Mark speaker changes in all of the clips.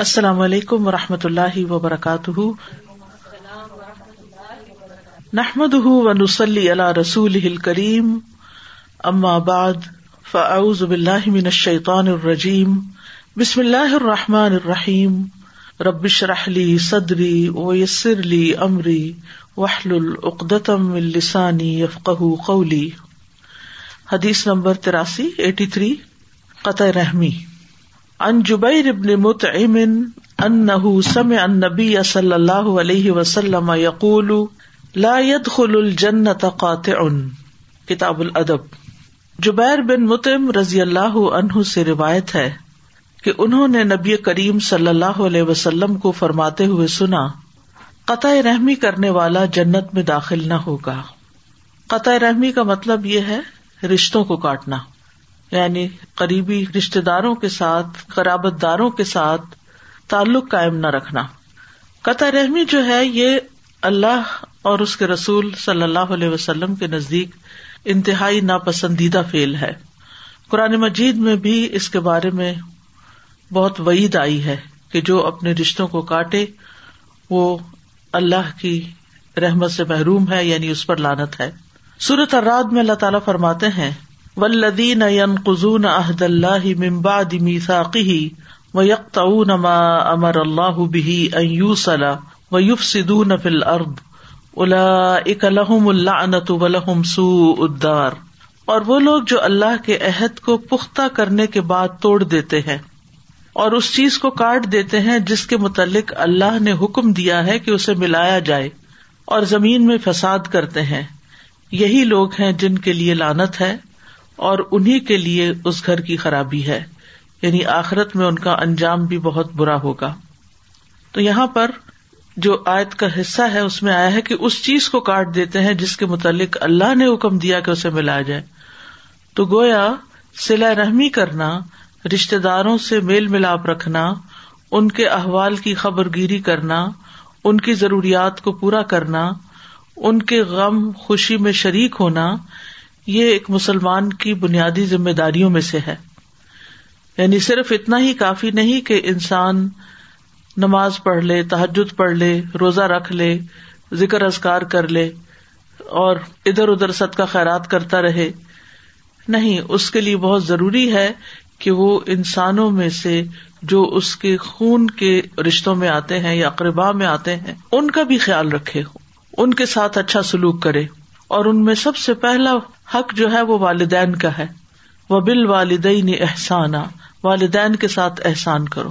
Speaker 1: السلام علیکم و رحمۃ اللہ وبرکاتہ نحمد و نسلی اللہ رسول کریم امہباد فعزب من شعیطان الرجیم بسم اللہ الرحمٰن الرحیم ربش رحلی صدری ویسر علی عمری وحل العقدم السانی یفقہ قولی حدیث نمبر تراسی ایٹی تھری قطع رحمی انجب ابن النبي صلی اللہ علیہ وسلم کتاب الادب جبیر بن متم رضی اللہ عنہ سے روایت ہے کہ انہوں نے نبی کریم صلی اللہ علیہ وسلم کو فرماتے ہوئے سنا قطع رحمی کرنے والا جنت میں داخل نہ ہوگا قطع رحمی کا مطلب یہ ہے رشتوں کو کاٹنا یعنی قریبی رشتے داروں کے ساتھ قرابت داروں کے ساتھ تعلق قائم نہ رکھنا قطع رحمی جو ہے یہ اللہ اور اس کے رسول صلی اللہ علیہ وسلم کے نزدیک انتہائی ناپسندیدہ فعل ہے قرآن مجید میں بھی اس کے بارے میں بہت وعید آئی ہے کہ جو اپنے رشتوں کو کاٹے وہ اللہ کی رحمت سے محروم ہے یعنی اس پر لانت ہے صورت اراد میں اللہ تعالیٰ فرماتے ہیں ولدین قزون عہد اللہ و یکتا وقت امر اللہ بہو سلح و ارب الحم اللہ انت ولحم سو ادار اور وہ لوگ جو اللہ کے عہد کو پختہ کرنے کے بعد توڑ دیتے ہیں اور اس چیز کو کاٹ دیتے ہیں جس کے متعلق اللہ نے حکم دیا ہے کہ اسے ملایا جائے اور زمین میں فساد کرتے ہیں یہی لوگ ہیں جن کے لیے لانت ہے اور انہیں کے لیے اس گھر کی خرابی ہے یعنی آخرت میں ان کا انجام بھی بہت برا ہوگا تو یہاں پر جو آیت کا حصہ ہے اس میں آیا ہے کہ اس چیز کو کاٹ دیتے ہیں جس کے متعلق اللہ نے حکم دیا کہ اسے ملا جائے تو گویا سلا رحمی کرنا رشتے داروں سے میل ملاپ رکھنا ان کے احوال کی خبر گیری کرنا ان کی ضروریات کو پورا کرنا ان کے غم خوشی میں شریک ہونا یہ ایک مسلمان کی بنیادی ذمہ داریوں میں سے ہے یعنی صرف اتنا ہی کافی نہیں کہ انسان نماز پڑھ لے تحجد پڑھ لے روزہ رکھ لے ذکر ازکار کر لے اور ادھر ادھر صدقہ کا خیرات کرتا رہے نہیں اس کے لیے بہت ضروری ہے کہ وہ انسانوں میں سے جو اس کے خون کے رشتوں میں آتے ہیں یا اقربا میں آتے ہیں ان کا بھی خیال رکھے ان کے ساتھ اچھا سلوک کرے اور ان میں سب سے پہلا حق جو ہے وہ والدین کا ہے وہ بال والدین احسان آ والدین کے ساتھ احسان کرو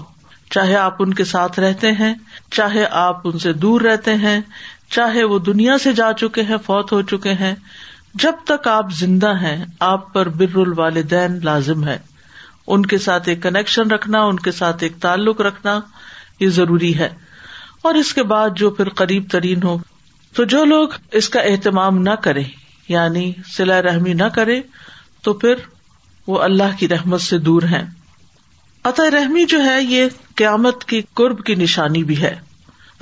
Speaker 1: چاہے آپ ان کے ساتھ رہتے ہیں چاہے آپ ان سے دور رہتے ہیں چاہے وہ دنیا سے جا چکے ہیں فوت ہو چکے ہیں جب تک آپ زندہ ہیں آپ پر بر الوالدین لازم ہے ان کے ساتھ ایک کنیکشن رکھنا ان کے ساتھ ایک تعلق رکھنا یہ ضروری ہے اور اس کے بعد جو پھر قریب ترین ہو تو جو لوگ اس کا اہتمام نہ کریں یعنی سلا رحمی نہ کرے تو پھر وہ اللہ کی رحمت سے دور ہے عطا رحمی جو ہے یہ قیامت کی قرب کی نشانی بھی ہے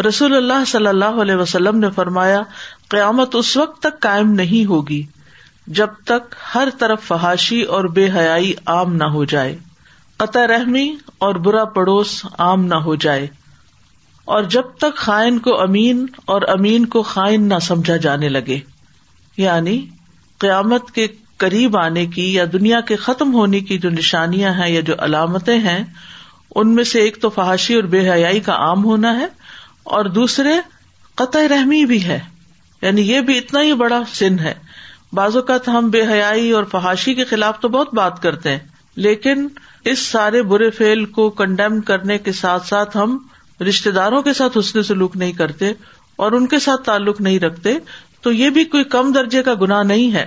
Speaker 1: رسول اللہ صلی اللہ علیہ وسلم نے فرمایا قیامت اس وقت تک قائم نہیں ہوگی جب تک ہر طرف فحاشی اور بے حیائی عام نہ ہو جائے قطع رحمی اور برا پڑوس عام نہ ہو جائے اور جب تک خائن کو امین اور امین کو خائن نہ سمجھا جانے لگے یعنی قیامت کے قریب آنے کی یا دنیا کے ختم ہونے کی جو نشانیاں ہیں یا جو علامتیں ہیں ان میں سے ایک تو فحاشی اور بے حیائی کا عام ہونا ہے اور دوسرے قطع رحمی بھی ہے یعنی یہ بھی اتنا ہی بڑا سن ہے بعض اوقات ہم بے حیائی اور فحاشی کے خلاف تو بہت بات کرتے ہیں لیکن اس سارے برے فعل کو کنڈیم کرنے کے ساتھ ساتھ ہم رشتے داروں کے ساتھ حسن سلوک نہیں کرتے اور ان کے ساتھ تعلق نہیں رکھتے تو یہ بھی کوئی کم درجے کا گنا نہیں ہے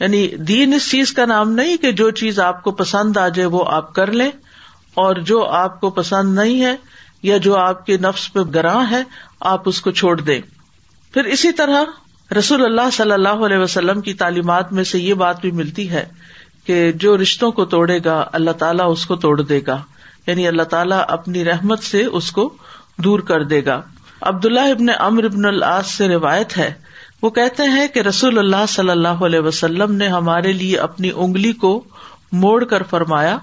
Speaker 1: یعنی دین اس چیز کا نام نہیں کہ جو چیز آپ کو پسند آ جائے وہ آپ کر لیں اور جو آپ کو پسند نہیں ہے یا جو آپ کے نفس پہ گراں ہے آپ اس کو چھوڑ دیں پھر اسی طرح رسول اللہ صلی اللہ علیہ وسلم کی تعلیمات میں سے یہ بات بھی ملتی ہے کہ جو رشتوں کو توڑے گا اللہ تعالیٰ اس کو توڑ دے گا یعنی اللہ تعالیٰ اپنی رحمت سے اس کو دور کر دے گا عبداللہ ابن امر ابن العاص سے روایت ہے وہ کہتے ہیں کہ رسول اللہ صلی اللہ علیہ وسلم نے ہمارے لیے اپنی انگلی کو موڑ کر فرمایا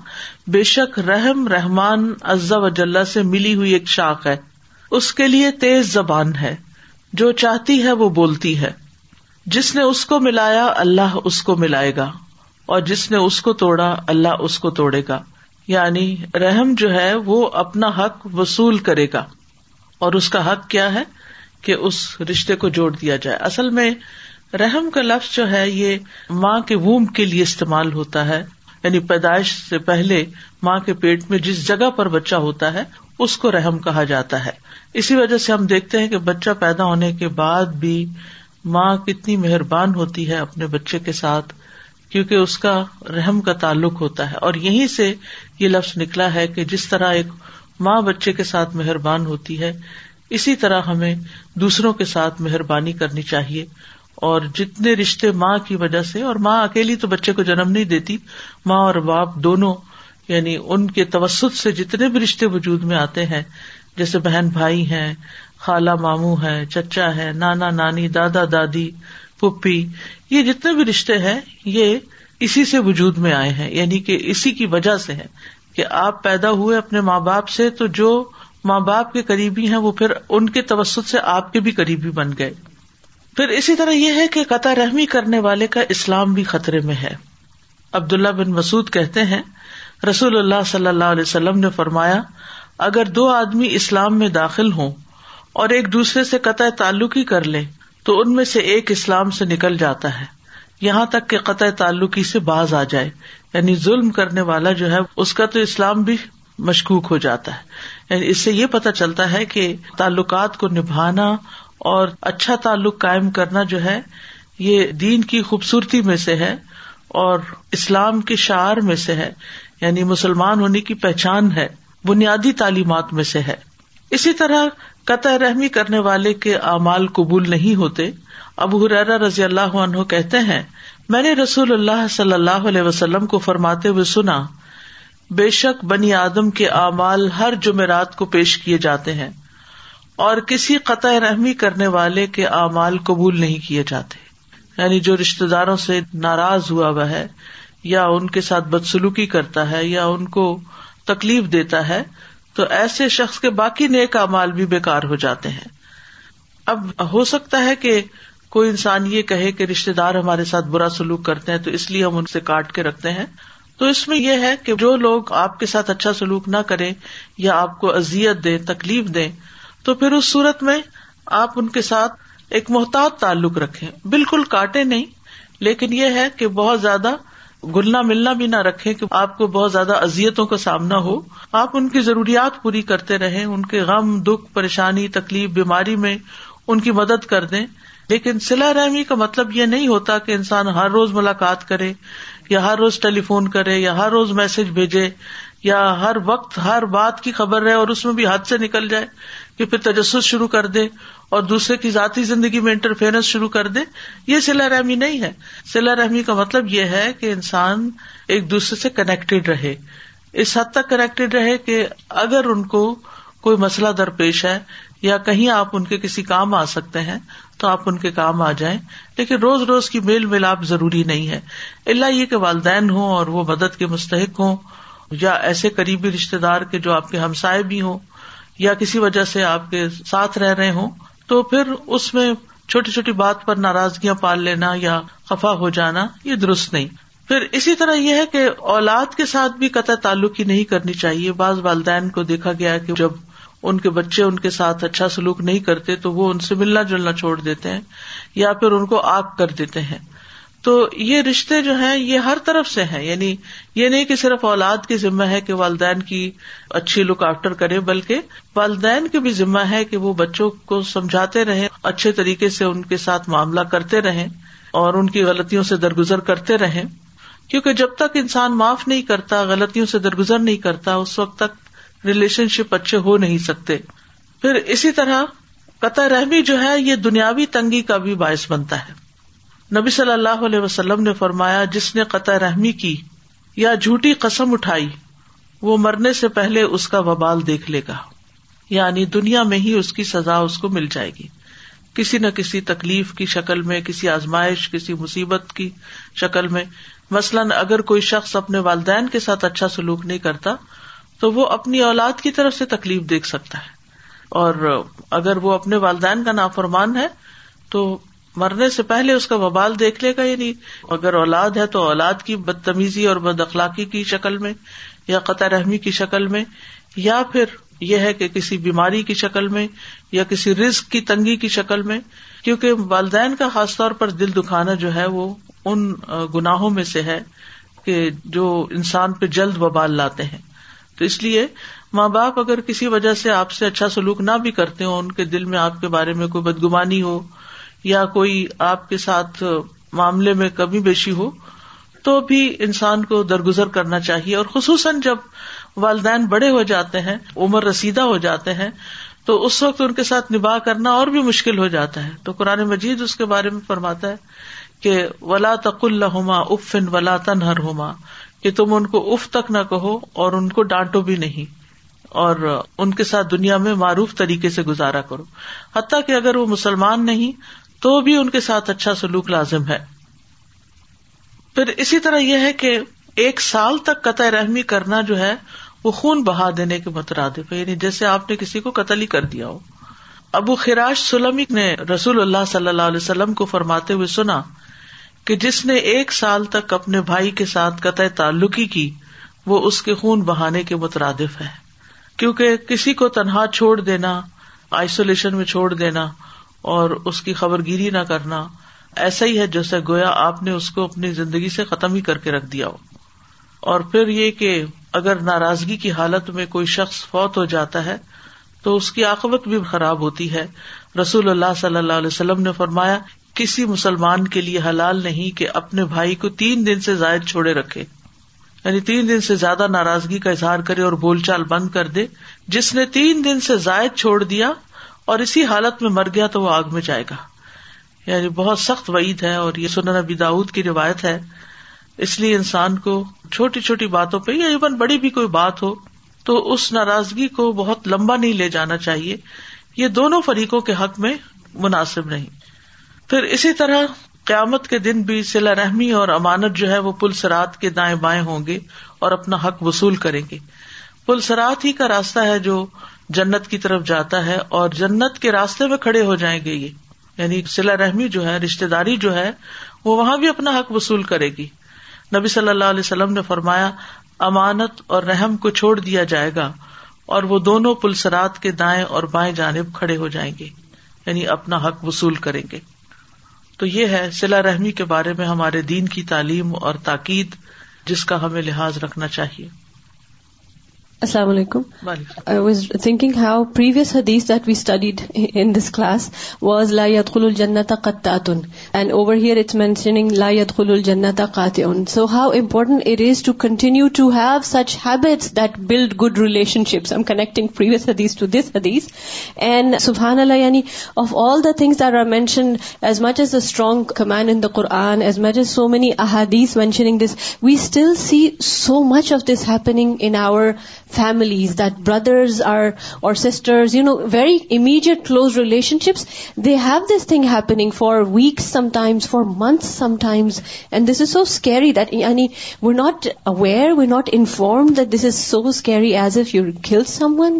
Speaker 1: بے شک رحم رحمان عزا وجاللہ سے ملی ہوئی ایک شاخ ہے اس کے لیے تیز زبان ہے جو چاہتی ہے وہ بولتی ہے جس نے اس کو ملایا اللہ اس کو ملائے گا اور جس نے اس کو توڑا اللہ اس کو توڑے گا یعنی رحم جو ہے وہ اپنا حق وصول کرے گا اور اس کا حق کیا ہے کہ اس رشتے کو جوڑ دیا جائے اصل میں رحم کا لفظ جو ہے یہ ماں کے ووم کے لیے استعمال ہوتا ہے یعنی پیدائش سے پہلے ماں کے پیٹ میں جس جگہ پر بچہ ہوتا ہے اس کو رحم کہا جاتا ہے اسی وجہ سے ہم دیکھتے ہیں کہ بچہ پیدا ہونے کے بعد بھی ماں کتنی مہربان ہوتی ہے اپنے بچے کے ساتھ کیونکہ اس کا رحم کا تعلق ہوتا ہے اور یہیں سے یہ لفظ نکلا ہے کہ جس طرح ایک ماں بچے کے ساتھ مہربان ہوتی ہے اسی طرح ہمیں دوسروں کے ساتھ مہربانی کرنی چاہیے اور جتنے رشتے ماں کی وجہ سے اور ماں اکیلی تو بچے کو جنم نہیں دیتی ماں اور باپ دونوں یعنی ان کے توسط سے جتنے بھی رشتے وجود میں آتے ہیں جیسے بہن بھائی ہیں خالہ ماموں ہیں چچا ہے نانا نانی دادا دادی پپی یہ جتنے بھی رشتے ہیں یہ اسی سے وجود میں آئے ہیں یعنی کہ اسی کی وجہ سے ہے کہ آپ پیدا ہوئے اپنے ماں باپ سے تو جو ماں باپ کے قریبی ہیں وہ پھر ان کے توسط سے آپ کے بھی قریبی بن گئے پھر اسی طرح یہ ہے کہ قطع رحمی کرنے والے کا اسلام بھی خطرے میں ہے عبداللہ بن مسعد کہتے ہیں رسول اللہ صلی اللہ علیہ وسلم نے فرمایا اگر دو آدمی اسلام میں داخل ہوں اور ایک دوسرے سے قطع تعلقی کر لیں تو ان میں سے ایک اسلام سے نکل جاتا ہے یہاں تک کہ قطع تعلقی سے باز آ جائے یعنی ظلم کرنے والا جو ہے اس کا تو اسلام بھی مشکوک ہو جاتا ہے یعنی اس سے یہ پتہ چلتا ہے کہ تعلقات کو نبھانا اور اچھا تعلق قائم کرنا جو ہے یہ دین کی خوبصورتی میں سے ہے اور اسلام کے شعر میں سے ہے یعنی مسلمان ہونے کی پہچان ہے بنیادی تعلیمات میں سے ہے اسی طرح قطع رحمی کرنے والے کے اعمال قبول نہیں ہوتے اب حرارا رضی اللہ عنہ کہتے ہیں میں نے رسول اللہ صلی اللہ علیہ وسلم کو فرماتے ہوئے سنا بے شک بنی آدم کے اعمال ہر جمعرات کو پیش کیے جاتے ہیں اور کسی قطع رحمی کرنے والے کے اعمال قبول نہیں کیے جاتے یعنی جو رشتے داروں سے ناراض ہوا ہوا ہے یا ان کے ساتھ بدسلوکی کرتا ہے یا ان کو تکلیف دیتا ہے تو ایسے شخص کے باقی نیک اعمال بھی بیکار ہو جاتے ہیں اب ہو سکتا ہے کہ کوئی انسان یہ کہے کہ رشتے دار ہمارے ساتھ برا سلوک کرتے ہیں تو اس لیے ہم ان سے کاٹ کے رکھتے ہیں تو اس میں یہ ہے کہ جو لوگ آپ کے ساتھ اچھا سلوک نہ کریں یا آپ کو ازیت دیں تکلیف دیں تو پھر اس صورت میں آپ ان کے ساتھ ایک محتاط تعلق رکھیں بالکل کاٹے نہیں لیکن یہ ہے کہ بہت زیادہ گلنا ملنا بھی نہ رکھے کہ آپ کو بہت زیادہ ازیتوں کا سامنا ہو آپ ان کی ضروریات پوری کرتے رہیں ان کے غم دکھ پریشانی تکلیف بیماری میں ان کی مدد کر دیں لیکن سلا رحمی کا مطلب یہ نہیں ہوتا کہ انسان ہر روز ملاقات کرے یا ہر روز ٹیلی فون کرے یا ہر روز میسج بھیجے یا ہر وقت ہر بات کی خبر رہے اور اس میں بھی حد سے نکل جائے کہ پھر تجسس شروع کر دے اور دوسرے کی ذاتی زندگی میں انٹرفیئرنس شروع کر دے یہ سلا رحمی نہیں ہے سلا رحمی کا مطلب یہ ہے کہ انسان ایک دوسرے سے کنیکٹڈ رہے اس حد تک کنیکٹڈ رہے کہ اگر ان کو کوئی مسئلہ درپیش ہے یا کہیں آپ ان کے کسی کام آ سکتے ہیں تو آپ ان کے کام آ جائیں لیکن روز روز کی میل ملاپ ضروری نہیں ہے اللہ یہ کہ والدین ہوں اور وہ مدد کے مستحق ہوں یا ایسے قریبی رشتے دار کے جو آپ کے ہمسائے بھی ہوں یا کسی وجہ سے آپ کے ساتھ رہ رہے ہوں تو پھر اس میں چھوٹی چھوٹی بات پر ناراضگیاں پال لینا یا خفا ہو جانا یہ درست نہیں پھر اسی طرح یہ ہے کہ اولاد کے ساتھ بھی قطع تعلق ہی نہیں کرنی چاہیے بعض والدین کو دیکھا گیا کہ جب ان کے بچے ان کے ساتھ اچھا سلوک نہیں کرتے تو وہ ان سے ملنا جلنا چھوڑ دیتے ہیں یا پھر ان کو آگ کر دیتے ہیں تو یہ رشتے جو ہیں یہ ہر طرف سے ہیں یعنی یہ نہیں کہ صرف اولاد کی ذمہ ہے کہ والدین کی اچھی لک آفٹر کرے بلکہ والدین کی بھی ذمہ ہے کہ وہ بچوں کو سمجھاتے رہیں اچھے طریقے سے ان کے ساتھ معاملہ کرتے رہیں اور ان کی غلطیوں سے درگزر کرتے رہیں کیونکہ جب تک انسان معاف نہیں کرتا غلطیوں سے درگزر نہیں کرتا اس وقت تک ریلیشن شپ اچھے ہو نہیں سکتے پھر اسی طرح قطع رحمی جو ہے یہ دنیاوی تنگی کا بھی باعث بنتا ہے نبی صلی اللہ علیہ وسلم نے فرمایا جس نے قطع رحمی کی یا جھوٹی قسم اٹھائی وہ مرنے سے پہلے اس کا وبال دیکھ لے گا یعنی دنیا میں ہی اس کی سزا اس کو مل جائے گی کسی نہ کسی تکلیف کی شکل میں کسی آزمائش کسی مصیبت کی شکل میں مثلاً اگر کوئی شخص اپنے والدین کے ساتھ اچھا سلوک نہیں کرتا تو وہ اپنی اولاد کی طرف سے تکلیف دیکھ سکتا ہے اور اگر وہ اپنے والدین کا نافرمان ہے تو مرنے سے پہلے اس کا وبال دیکھ لے گا یا نہیں اگر اولاد ہے تو اولاد کی بدتمیزی اور بد اخلاقی کی شکل میں یا قطع رحمی کی شکل میں یا پھر یہ ہے کہ کسی بیماری کی شکل میں یا کسی رزق کی تنگی کی شکل میں کیونکہ والدین کا خاص طور پر دل دکھانا جو ہے وہ ان گناہوں میں سے ہے کہ جو انسان پہ جلد وبال لاتے ہیں تو اس لیے ماں باپ اگر کسی وجہ سے آپ سے اچھا سلوک نہ بھی کرتے ہو ان کے دل میں آپ کے بارے میں کوئی بدگمانی ہو یا کوئی آپ کے ساتھ معاملے میں کمی بیشی ہو تو بھی انسان کو درگزر کرنا چاہیے اور خصوصاً جب والدین بڑے ہو جاتے ہیں عمر رسیدہ ہو جاتے ہیں تو اس وقت ان کے ساتھ نباہ کرنا اور بھی مشکل ہو جاتا ہے تو قرآن مجید اس کے بارے میں فرماتا ہے کہ ولا تقل ہوما افن ولا تنہر ہوما کہ تم ان کو اف تک نہ کہو اور ان کو ڈانٹو بھی نہیں اور ان کے ساتھ دنیا میں معروف طریقے سے گزارا کرو حتیٰ کہ اگر وہ مسلمان نہیں تو بھی ان کے ساتھ اچھا سلوک لازم ہے پھر اسی طرح یہ ہے کہ ایک سال تک قطع رحمی کرنا جو ہے وہ خون بہا دینے کے متراد یعنی جیسے آپ نے کسی کو قتل ہی کر دیا ہو ابو خراش سلمی نے رسول اللہ صلی اللہ علیہ وسلم کو فرماتے ہوئے سنا کہ جس نے ایک سال تک اپنے بھائی کے ساتھ قطع تعلقی کی وہ اس کے خون بہانے کے مترادف ہے کیونکہ کسی کو تنہا چھوڑ دینا آئسولیشن میں چھوڑ دینا اور اس کی خبر گیری نہ کرنا ایسا ہی ہے جیسے گویا آپ نے اس کو اپنی زندگی سے ختم ہی کر کے رکھ دیا ہو اور پھر یہ کہ اگر ناراضگی کی حالت میں کوئی شخص فوت ہو جاتا ہے تو اس کی آکوت بھی خراب ہوتی ہے رسول اللہ صلی اللہ علیہ وسلم نے فرمایا کسی مسلمان کے لیے حلال نہیں کہ اپنے بھائی کو تین دن سے زائد چھوڑے رکھے یعنی تین دن سے زیادہ ناراضگی کا اظہار کرے اور بول چال بند کر دے جس نے تین دن سے زائد چھوڑ دیا اور اسی حالت میں مر گیا تو وہ آگ میں جائے گا یعنی بہت سخت وعید ہے اور یہ سنن ابی داود کی روایت ہے اس لیے انسان کو چھوٹی چھوٹی باتوں پہ یا ایون بڑی بھی کوئی بات ہو تو اس ناراضگی کو بہت لمبا نہیں لے جانا چاہیے یہ دونوں فریقوں کے حق میں مناسب نہیں پھر اسی طرح قیامت کے دن بھی سلا رحمی اور امانت جو ہے وہ پل سرات کے دائیں بائیں ہوں گے اور اپنا حق وصول کریں گے پل سرات ہی کا راستہ ہے جو جنت کی طرف جاتا ہے اور جنت کے راستے میں کھڑے ہو جائیں گے یہ یعنی سلا رحمی جو ہے رشتے داری جو ہے وہ وہاں بھی اپنا حق وصول کرے گی نبی صلی اللہ علیہ وسلم نے فرمایا امانت اور رحم کو چھوڑ دیا جائے گا اور وہ دونوں پلسرات کے دائیں اور بائیں جانب کھڑے ہو جائیں گے یعنی اپنا حق وصول کریں گے تو یہ ہے سلا رحمی کے بارے میں ہمارے دین کی تعلیم اور تاکید جس کا ہمیں لحاظ رکھنا چاہیے
Speaker 2: السلام علیکم I was thinking how previous حدیث that we studied in this class was یت خل الجنت and over here it's mentioning لا یت خل الجنت جنت so how important it is to continue to have such habits that build good relationships I'm connecting previous حدیث to this حدیث and سبحان اللہ یعنی of all the things mention as much as a strong کمین in the Quran as much as so many احادیث mentioning this we still see so much of this happening in our families that brothers are or sisters you know very immediate close relationships they have this thing happening for weeks sometimes for months sometimes and this is so scary that یعنی we not aware we not inform that this is so scary as if you kill someone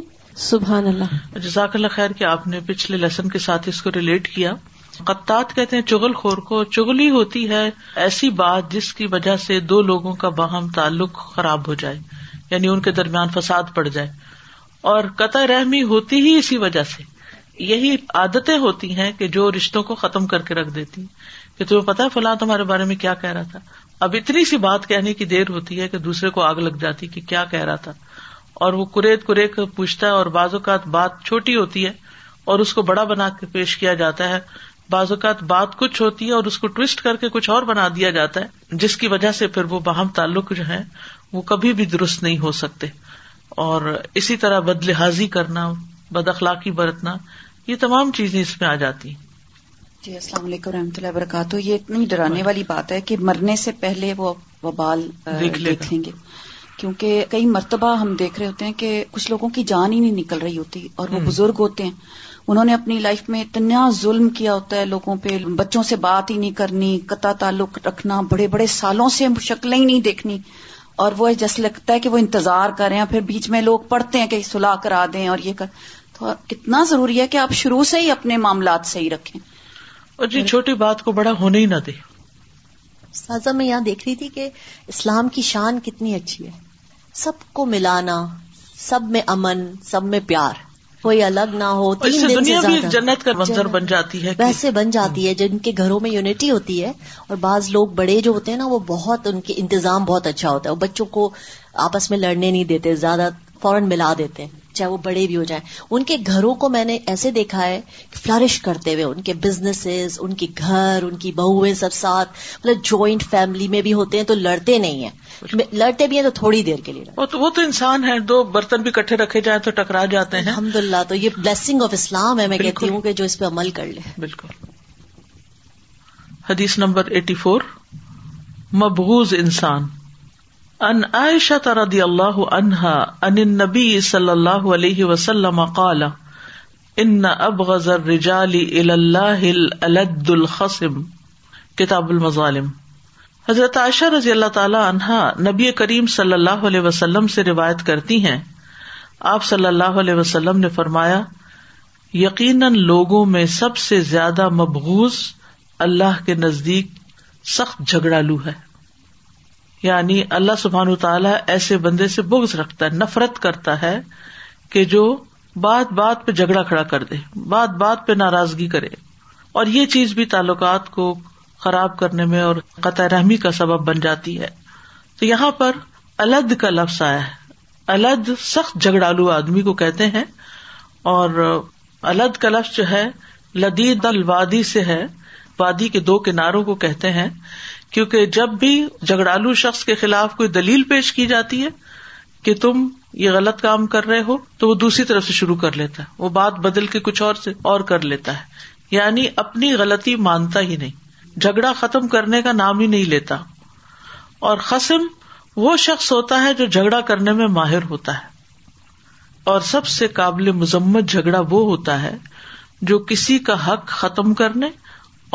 Speaker 2: سبحان اللہ
Speaker 1: جزاک اللہ خیر کہ آپ نے پچھلے lesson کے ساتھ اس کو ریلیٹ کیا قطات کہتے ہیں چغل خور کو چغلی ہوتی ہے ایسی بات جس کی وجہ سے دو لوگوں کا باہم تعلق خراب ہو جائے یعنی ان کے درمیان فساد پڑ جائے اور قطع رحمی ہوتی ہی اسی وجہ سے یہی عادتیں ہوتی ہیں کہ جو رشتوں کو ختم کر کے رکھ دیتی کہ تمہیں پتا فلاں تمہارے بارے میں کیا کہہ رہا تھا اب اتنی سی بات کہنے کی دیر ہوتی ہے کہ دوسرے کو آگ لگ جاتی کہ کیا کہہ رہا تھا اور وہ کریت کرے پوچھتا ہے اور بعض اوقات بات چھوٹی ہوتی ہے اور اس کو بڑا بنا کے پیش کیا جاتا ہے بعض اوقات بات کچھ ہوتی ہے اور اس کو ٹوسٹ کر کے کچھ اور بنا دیا جاتا ہے جس کی وجہ سے پھر وہ باہم تعلق جو ہے وہ کبھی بھی درست نہیں ہو سکتے اور اسی طرح بد لحاظی کرنا بد اخلاقی برتنا یہ تمام چیزیں اس میں آ جاتی ہیں
Speaker 3: جی السلام علیکم رحمتہ اللہ وبرکاتہ یہ اتنی ڈرانے والی بات ہے کہ مرنے سے پہلے وہ وبال دیکھ لیں گے کیونکہ کئی مرتبہ ہم دیکھ رہے ہوتے ہیں کہ کچھ لوگوں کی جان ہی نہیں نکل رہی ہوتی اور وہ بزرگ ہوتے ہیں انہوں نے اپنی لائف میں اتنا ظلم کیا ہوتا ہے لوگوں پہ بچوں سے بات ہی نہیں کرنی قطع تعلق رکھنا بڑے بڑے سالوں سے شکلیں ہی نہیں دیکھنی اور وہ جیسے لگتا ہے کہ وہ انتظار کر رہے ہیں پھر بیچ میں لوگ پڑھتے ہیں کہ سلاح کرا دیں اور یہ کر تو کتنا ضروری ہے کہ آپ شروع سے ہی اپنے معاملات صحیح رکھیں
Speaker 1: اور جی چھوٹی بات کو بڑا ہونے ہی نہ دے
Speaker 4: سازا میں یہاں دیکھ رہی تھی کہ اسلام کی شان کتنی اچھی ہے سب کو ملانا سب میں امن سب میں پیار کوئی الگ نہ ہو
Speaker 1: ایک جنت کا منظر بن جاتی ہے
Speaker 4: ویسے بن جاتی ہے جن کے گھروں میں یونٹی ہوتی ہے اور بعض لوگ بڑے جو ہوتے ہیں نا وہ بہت ان کے انتظام بہت اچھا ہوتا ہے بچوں کو آپس میں لڑنے نہیں دیتے زیادہ فوراً ملا دیتے ہیں چاہے وہ بڑے بھی ہو جائیں ان کے گھروں کو میں نے ایسے دیکھا ہے کہ فلرش کرتے ہوئے ان کے بزنس ان کے گھر ان کی بہویں سب ساتھ مطلب جوائنٹ فیملی میں بھی ہوتے ہیں تو لڑتے نہیں ہیں لڑتے بھی ہیں تو تھوڑی دیر کے لیے
Speaker 1: وہ تو انسان ہے دو برتن بھی کٹھے رکھے جائیں تو ٹکرا جاتے ہیں
Speaker 4: الحمد للہ تو یہ بلیسنگ آف اسلام ہے میں کہتی ہوں کہ جو اس پہ عمل کر لے
Speaker 1: بالکل حدیث نمبر ایٹی فور مبغوز انسان ان عائشة رضی اللہ عنہا ان النبی صلی اللہ علیہ وسلم قال ان ابغض الرجال الى الله الالد الخصم کتاب المظالم حضرت عائشہ رضی اللہ تعالی عنہا نبی کریم صلی اللہ علیہ وسلم سے روایت کرتی ہیں آپ صلی اللہ علیہ وسلم نے فرمایا یقیناً لوگوں میں سب سے زیادہ مبغوض اللہ کے نزدیک سخت جھگڑالو ہے یعنی اللہ سبحان تعالیٰ ایسے بندے سے بگز رکھتا ہے نفرت کرتا ہے کہ جو بات بات پہ جھگڑا کھڑا کر دے بات بات پہ ناراضگی کرے اور یہ چیز بھی تعلقات کو خراب کرنے میں اور قطع رحمی کا سبب بن جاتی ہے تو یہاں پر الد کا لفظ آیا ہے الد سخت جھگڑالو آدمی کو کہتے ہیں اور الد کا لفظ جو ہے لدید الوادی سے ہے وادی کے دو کناروں کو کہتے ہیں کیونکہ جب بھی جھگڑالو شخص کے خلاف کوئی دلیل پیش کی جاتی ہے کہ تم یہ غلط کام کر رہے ہو تو وہ دوسری طرف سے شروع کر لیتا ہے وہ بات بدل کے کچھ اور کر لیتا ہے یعنی اپنی غلطی مانتا ہی نہیں جھگڑا ختم کرنے کا نام ہی نہیں لیتا اور قسم وہ شخص ہوتا ہے جو جھگڑا کرنے میں ماہر ہوتا ہے اور سب سے قابل مزمت جھگڑا وہ ہوتا ہے جو کسی کا حق ختم کرنے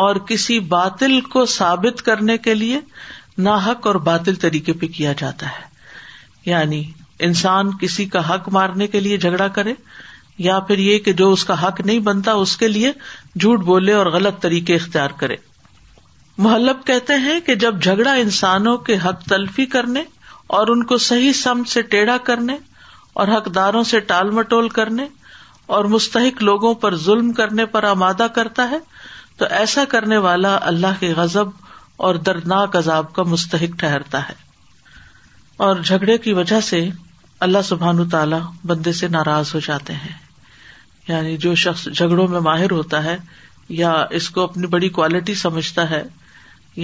Speaker 1: اور کسی باطل کو ثابت کرنے کے لیے نا اور باطل طریقے پہ کیا جاتا ہے یعنی انسان کسی کا حق مارنے کے لیے جھگڑا کرے یا پھر یہ کہ جو اس کا حق نہیں بنتا اس کے لیے جھوٹ بولے اور غلط طریقے اختیار کرے محلب کہتے ہیں کہ جب جھگڑا انسانوں کے حق تلفی کرنے اور ان کو صحیح سم سے ٹیڑھا کرنے اور حقداروں سے ٹال مٹول کرنے اور مستحق لوگوں پر ظلم کرنے پر آمادہ کرتا ہے تو ایسا کرنے والا اللہ کے غزب اور دردناک عذاب کا مستحق ٹھہرتا ہے اور جھگڑے کی وجہ سے اللہ سبحان تعالی بندے سے ناراض ہو جاتے ہیں یعنی جو شخص جھگڑوں میں ماہر ہوتا ہے یا اس کو اپنی بڑی کوالٹی سمجھتا ہے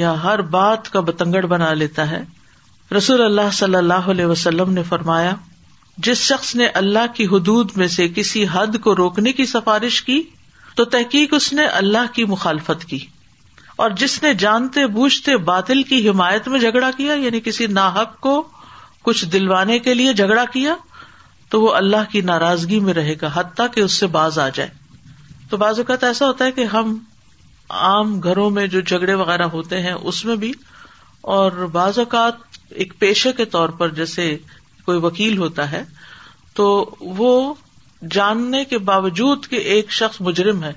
Speaker 1: یا ہر بات کا بتنگڑ بنا لیتا ہے رسول اللہ صلی اللہ علیہ وسلم نے فرمایا جس شخص نے اللہ کی حدود میں سے کسی حد کو روکنے کی سفارش کی تو تحقیق اس نے اللہ کی مخالفت کی اور جس نے جانتے بوجھتے باطل کی حمایت میں جھگڑا کیا یعنی کسی ناحق کو کچھ دلوانے کے لیے جھگڑا کیا تو وہ اللہ کی ناراضگی میں رہے گا حتیٰ کہ اس سے باز آ جائے تو بعض اوقات ایسا ہوتا ہے کہ ہم عام گھروں میں جو جھگڑے وغیرہ ہوتے ہیں اس میں بھی اور بعض اوقات ایک پیشے کے طور پر جیسے کوئی وکیل ہوتا ہے تو وہ جاننے کے باوجود کہ ایک شخص مجرم ہے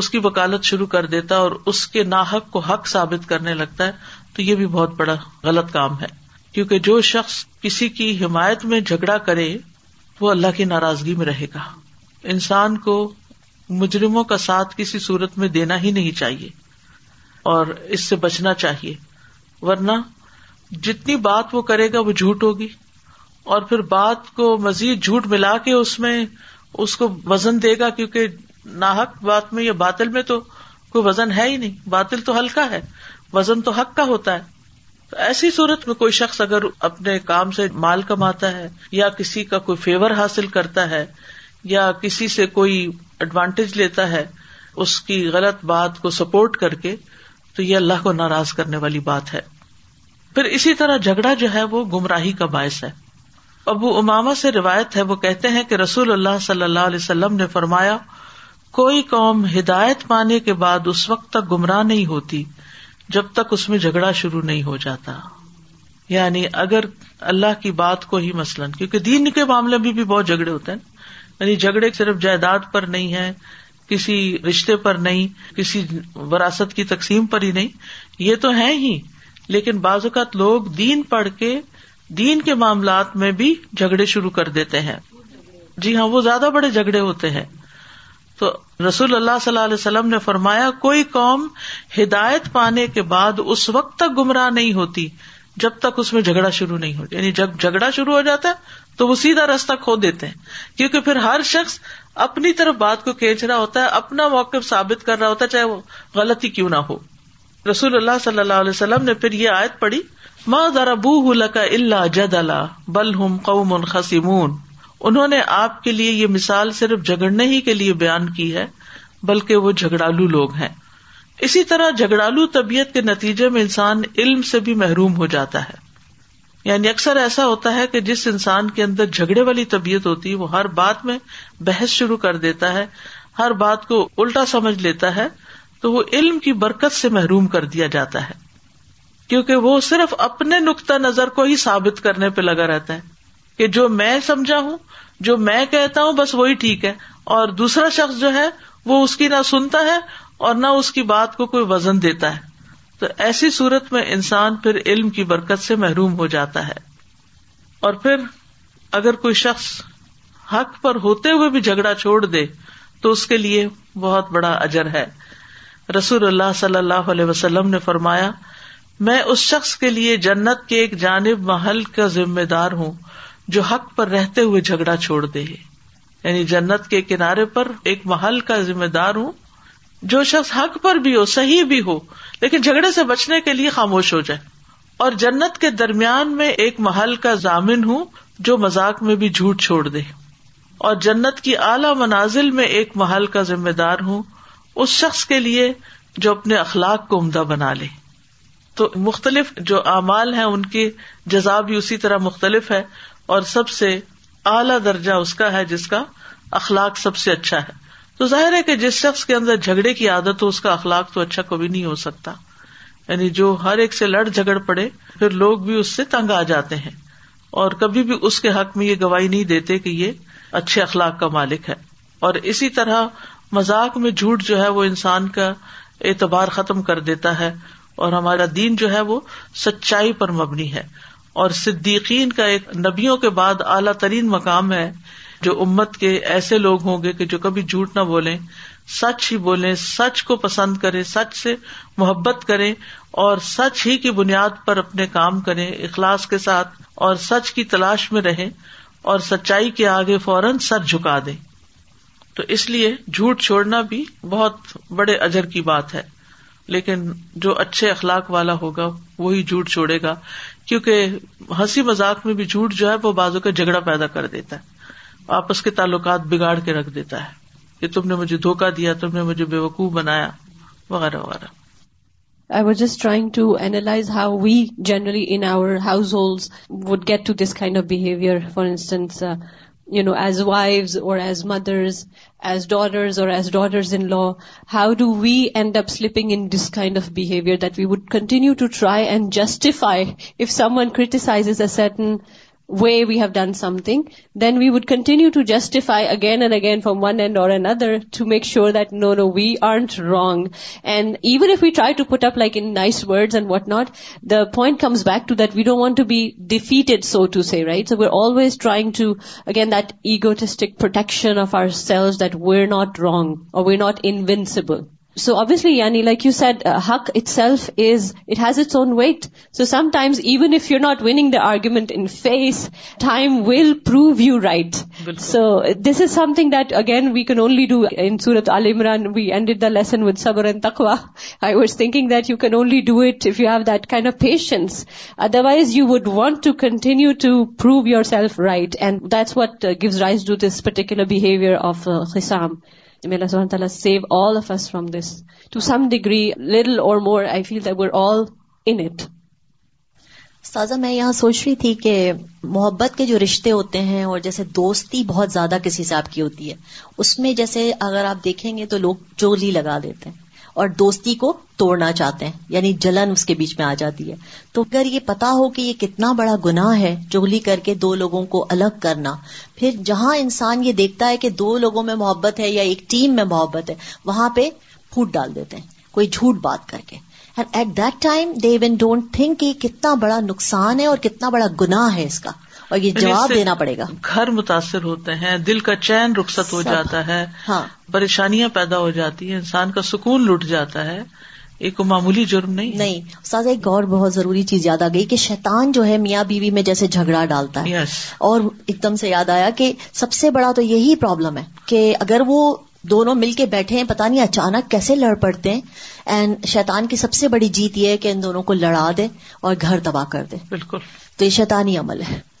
Speaker 1: اس کی وکالت شروع کر دیتا ہے اور اس کے ناحق کو حق ثابت کرنے لگتا ہے تو یہ بھی بہت بڑا غلط کام ہے کیونکہ جو شخص کسی کی حمایت میں جھگڑا کرے وہ اللہ کی ناراضگی میں رہے گا انسان کو مجرموں کا ساتھ کسی صورت میں دینا ہی نہیں چاہیے اور اس سے بچنا چاہیے ورنہ جتنی بات وہ کرے گا وہ جھوٹ ہوگی اور پھر بات کو مزید جھوٹ ملا کے اس میں اس کو وزن دے گا کیونکہ ناحک بات میں یا باطل میں تو کوئی وزن ہے ہی نہیں باطل تو ہلکا ہے وزن تو حق کا ہوتا ہے تو ایسی صورت میں کوئی شخص اگر اپنے کام سے مال کماتا ہے یا کسی کا کوئی فیور حاصل کرتا ہے یا کسی سے کوئی ایڈوانٹیج لیتا ہے اس کی غلط بات کو سپورٹ کر کے تو یہ اللہ کو ناراض کرنے والی بات ہے پھر اسی طرح جھگڑا جو ہے وہ گمراہی کا باعث ہے ابو اماما سے روایت ہے وہ کہتے ہیں کہ رسول اللہ صلی اللہ علیہ وسلم نے فرمایا کوئی قوم ہدایت پانے کے بعد اس وقت تک گمراہ نہیں ہوتی جب تک اس میں جھگڑا شروع نہیں ہو جاتا یعنی اگر اللہ کی بات کو ہی مثلاً کیونکہ دین کے معاملے میں بھی بہت جھگڑے ہوتے ہیں یعنی جھگڑے صرف جائیداد پر نہیں ہے کسی رشتے پر نہیں کسی وراثت کی تقسیم پر ہی نہیں یہ تو ہے ہی لیکن بعض اوقات لوگ دین پڑھ کے دین کے معاملات میں بھی جھگڑے شروع کر دیتے ہیں جی ہاں وہ زیادہ بڑے جھگڑے ہوتے ہیں تو رسول اللہ صلی اللہ علیہ وسلم نے فرمایا کوئی قوم ہدایت پانے کے بعد اس وقت تک گمراہ نہیں ہوتی جب تک اس میں جھگڑا شروع نہیں ہوتا یعنی جب جھگڑا شروع ہو جاتا ہے تو وہ سیدھا راستہ کھو دیتے ہیں کیونکہ پھر ہر شخص اپنی طرف بات کو کھینچ رہا ہوتا ہے اپنا موقف ثابت کر رہا ہوتا ہے چاہے وہ غلطی کیوں نہ ہو رسول اللہ صلی اللہ علیہ وسلم نے پھر یہ آیت پڑھی ماں درا بو اللہ کا اللہ جد ہم قوم ان خسیمون انہوں نے آپ کے لیے یہ مثال صرف جھگڑنے ہی کے لیے بیان کی ہے بلکہ وہ جھگڑالو لوگ ہیں اسی طرح جھگڑالو طبیعت کے نتیجے میں انسان علم سے بھی محروم ہو جاتا ہے یعنی اکثر ایسا ہوتا ہے کہ جس انسان کے اندر جھگڑے والی طبیعت ہوتی ہے وہ ہر بات میں بحث شروع کر دیتا ہے ہر بات کو الٹا سمجھ لیتا ہے تو وہ علم کی برکت سے محروم کر دیا جاتا ہے کیونکہ وہ صرف اپنے نقطہ نظر کو ہی ثابت کرنے پہ لگا رہتا ہے کہ جو میں سمجھا ہوں جو میں کہتا ہوں بس وہی ٹھیک ہے اور دوسرا شخص جو ہے وہ اس کی نہ سنتا ہے اور نہ اس کی بات کو کوئی وزن دیتا ہے تو ایسی صورت میں انسان پھر علم کی برکت سے محروم ہو جاتا ہے اور پھر اگر کوئی شخص حق پر ہوتے ہوئے بھی جھگڑا چھوڑ دے تو اس کے لیے بہت بڑا اجر ہے رسول اللہ صلی اللہ علیہ وسلم نے فرمایا میں اس شخص کے لیے جنت کے ایک جانب محل کا ذمہ دار ہوں جو حق پر رہتے ہوئے جھگڑا چھوڑ دے یعنی جنت کے کنارے پر ایک محل کا ذمہ دار ہوں جو شخص حق پر بھی ہو صحیح بھی ہو لیکن جھگڑے سے بچنے کے لیے خاموش ہو جائے اور جنت کے درمیان میں ایک محل کا ضامن ہوں جو مزاق میں بھی جھوٹ چھوڑ دے اور جنت کی اعلی منازل میں ایک محل کا ذمہ دار ہوں اس شخص کے لیے جو اپنے اخلاق کو عمدہ بنا لے تو مختلف جو اعمال ہیں ان کی جزا بھی اسی طرح مختلف ہے اور سب سے اعلی درجہ اس کا ہے جس کا اخلاق سب سے اچھا ہے تو ظاہر ہے کہ جس شخص کے اندر جھگڑے کی عادت ہو اس کا اخلاق تو اچھا کبھی نہیں ہو سکتا یعنی جو ہر ایک سے لڑ جھگڑ پڑے پھر لوگ بھی اس سے تنگ آ جاتے ہیں اور کبھی بھی اس کے حق میں یہ گواہی نہیں دیتے کہ یہ اچھے اخلاق کا مالک ہے اور اسی طرح مزاق میں جھوٹ جو ہے وہ انسان کا اعتبار ختم کر دیتا ہے اور ہمارا دین جو ہے وہ سچائی پر مبنی ہے اور صدیقین کا ایک نبیوں کے بعد اعلیٰ ترین مقام ہے جو امت کے ایسے لوگ ہوں گے کہ جو کبھی جھوٹ نہ بولیں سچ ہی بولیں سچ کو پسند کریں سچ سے محبت کریں اور سچ ہی کی بنیاد پر اپنے کام کریں اخلاص کے ساتھ اور سچ کی تلاش میں رہیں اور سچائی کے آگے فوراً سر جھکا دیں تو اس لیے جھوٹ چھوڑنا بھی بہت بڑے اجر کی بات ہے لیکن جو اچھے اخلاق والا ہوگا وہی جھوٹ چھوڑے گا کیونکہ ہنسی مذاق میں بھی جھوٹ جو ہے وہ بازو کا جھگڑا پیدا کر دیتا ہے آپس کے تعلقات بگاڑ کے رکھ دیتا ہے کہ تم نے مجھے دھوکا دیا تم نے مجھے بے وقوف بنایا وغیرہ وغیرہ
Speaker 2: I was just trying to analyze how we generally in our household would get to this kind of behaviour for instance as wives or as mothers, as daughters or as daughters-in-law, how do we end up slipping in this kind of behavior that we would continue to try and justify if someone criticizes a certain way we have done something, then we would continue to justify again and again from one end or another to make sure that no, we aren't wrong. And even if we try to put up like in nice words and whatnot, the point comes back to that we don't want to be defeated, so to say, right? So we're always trying to, again, that egotistic protection of ourselves that we're not wrong or we're not invincible. So obviously یعنی like you set hook it self is it has its own weight so sometimes even if you not winning the argument in face time will prove you right so this is something that again we can only do in سورت علی we and the lesson with and تخوا I was thinking that you can only do it if you have that kind of patience otherwise you would want to continue to prove yourself right and that's what gives rise to this particular behaviour of خسام May Allah subhanahu wa ta'ala save all of us from this. To some degree, little or more, I feel that we're all in it.
Speaker 4: سازہ میں یہاں سوچ رہی تھی کہ محبت کے جو رشتے ہوتے ہیں اور جیسے دوستی بہت زیادہ کسی سے آپ کی ہوتی ہے اس میں جیسے اگر آپ دیکھیں گے تو لوگ چولی لگا دیتے ہیں اور دوستی کو توڑنا چاہتے ہیں یعنی جلن اس کے بیچ میں آ جاتی ہے تو اگر یہ پتا ہو کہ یہ کتنا بڑا گنا ہے چغلی کر کے دو لوگوں کو الگ کرنا پھر جہاں انسان یہ دیکھتا ہے کہ دو لوگوں میں محبت ہے یا ایک ٹیم میں محبت ہے وہاں پہ پھوٹ ڈال دیتے ہیں کوئی جھوٹ بات کر کے at that time they one don't think کہ کتنا بڑا نقصان ہے اور کتنا بڑا گنا ہے اس کا اور یہ یعنی جواب دینا پڑے گا
Speaker 1: گھر متاثر ہوتے ہیں دل کا چین رخصت ہو جاتا ہے ہاں پریشانیاں پیدا ہو جاتی ہیں انسان کا سکون لٹ جاتا ہے ایک معمولی جرم نہیں
Speaker 4: نہیں ساز ایک اور بہت ضروری چیز یاد آ گئی کہ شیطان جو ہے میاں بیوی میں جیسے جھگڑا ڈالتا ہے اور ایک دم سے یاد آیا کہ سب سے بڑا تو یہی پرابلم ہے کہ اگر وہ دونوں مل کے بیٹھے ہیں پتا نہیں اچانک کیسے لڑ پڑتے ہیں اینڈ شیطان کی سب سے بڑی جیت یہ ہے کہ ان دونوں کو لڑا دے اور گھر تباہ کر دے
Speaker 1: بالکل
Speaker 4: تو یہ شیطانی عمل ہے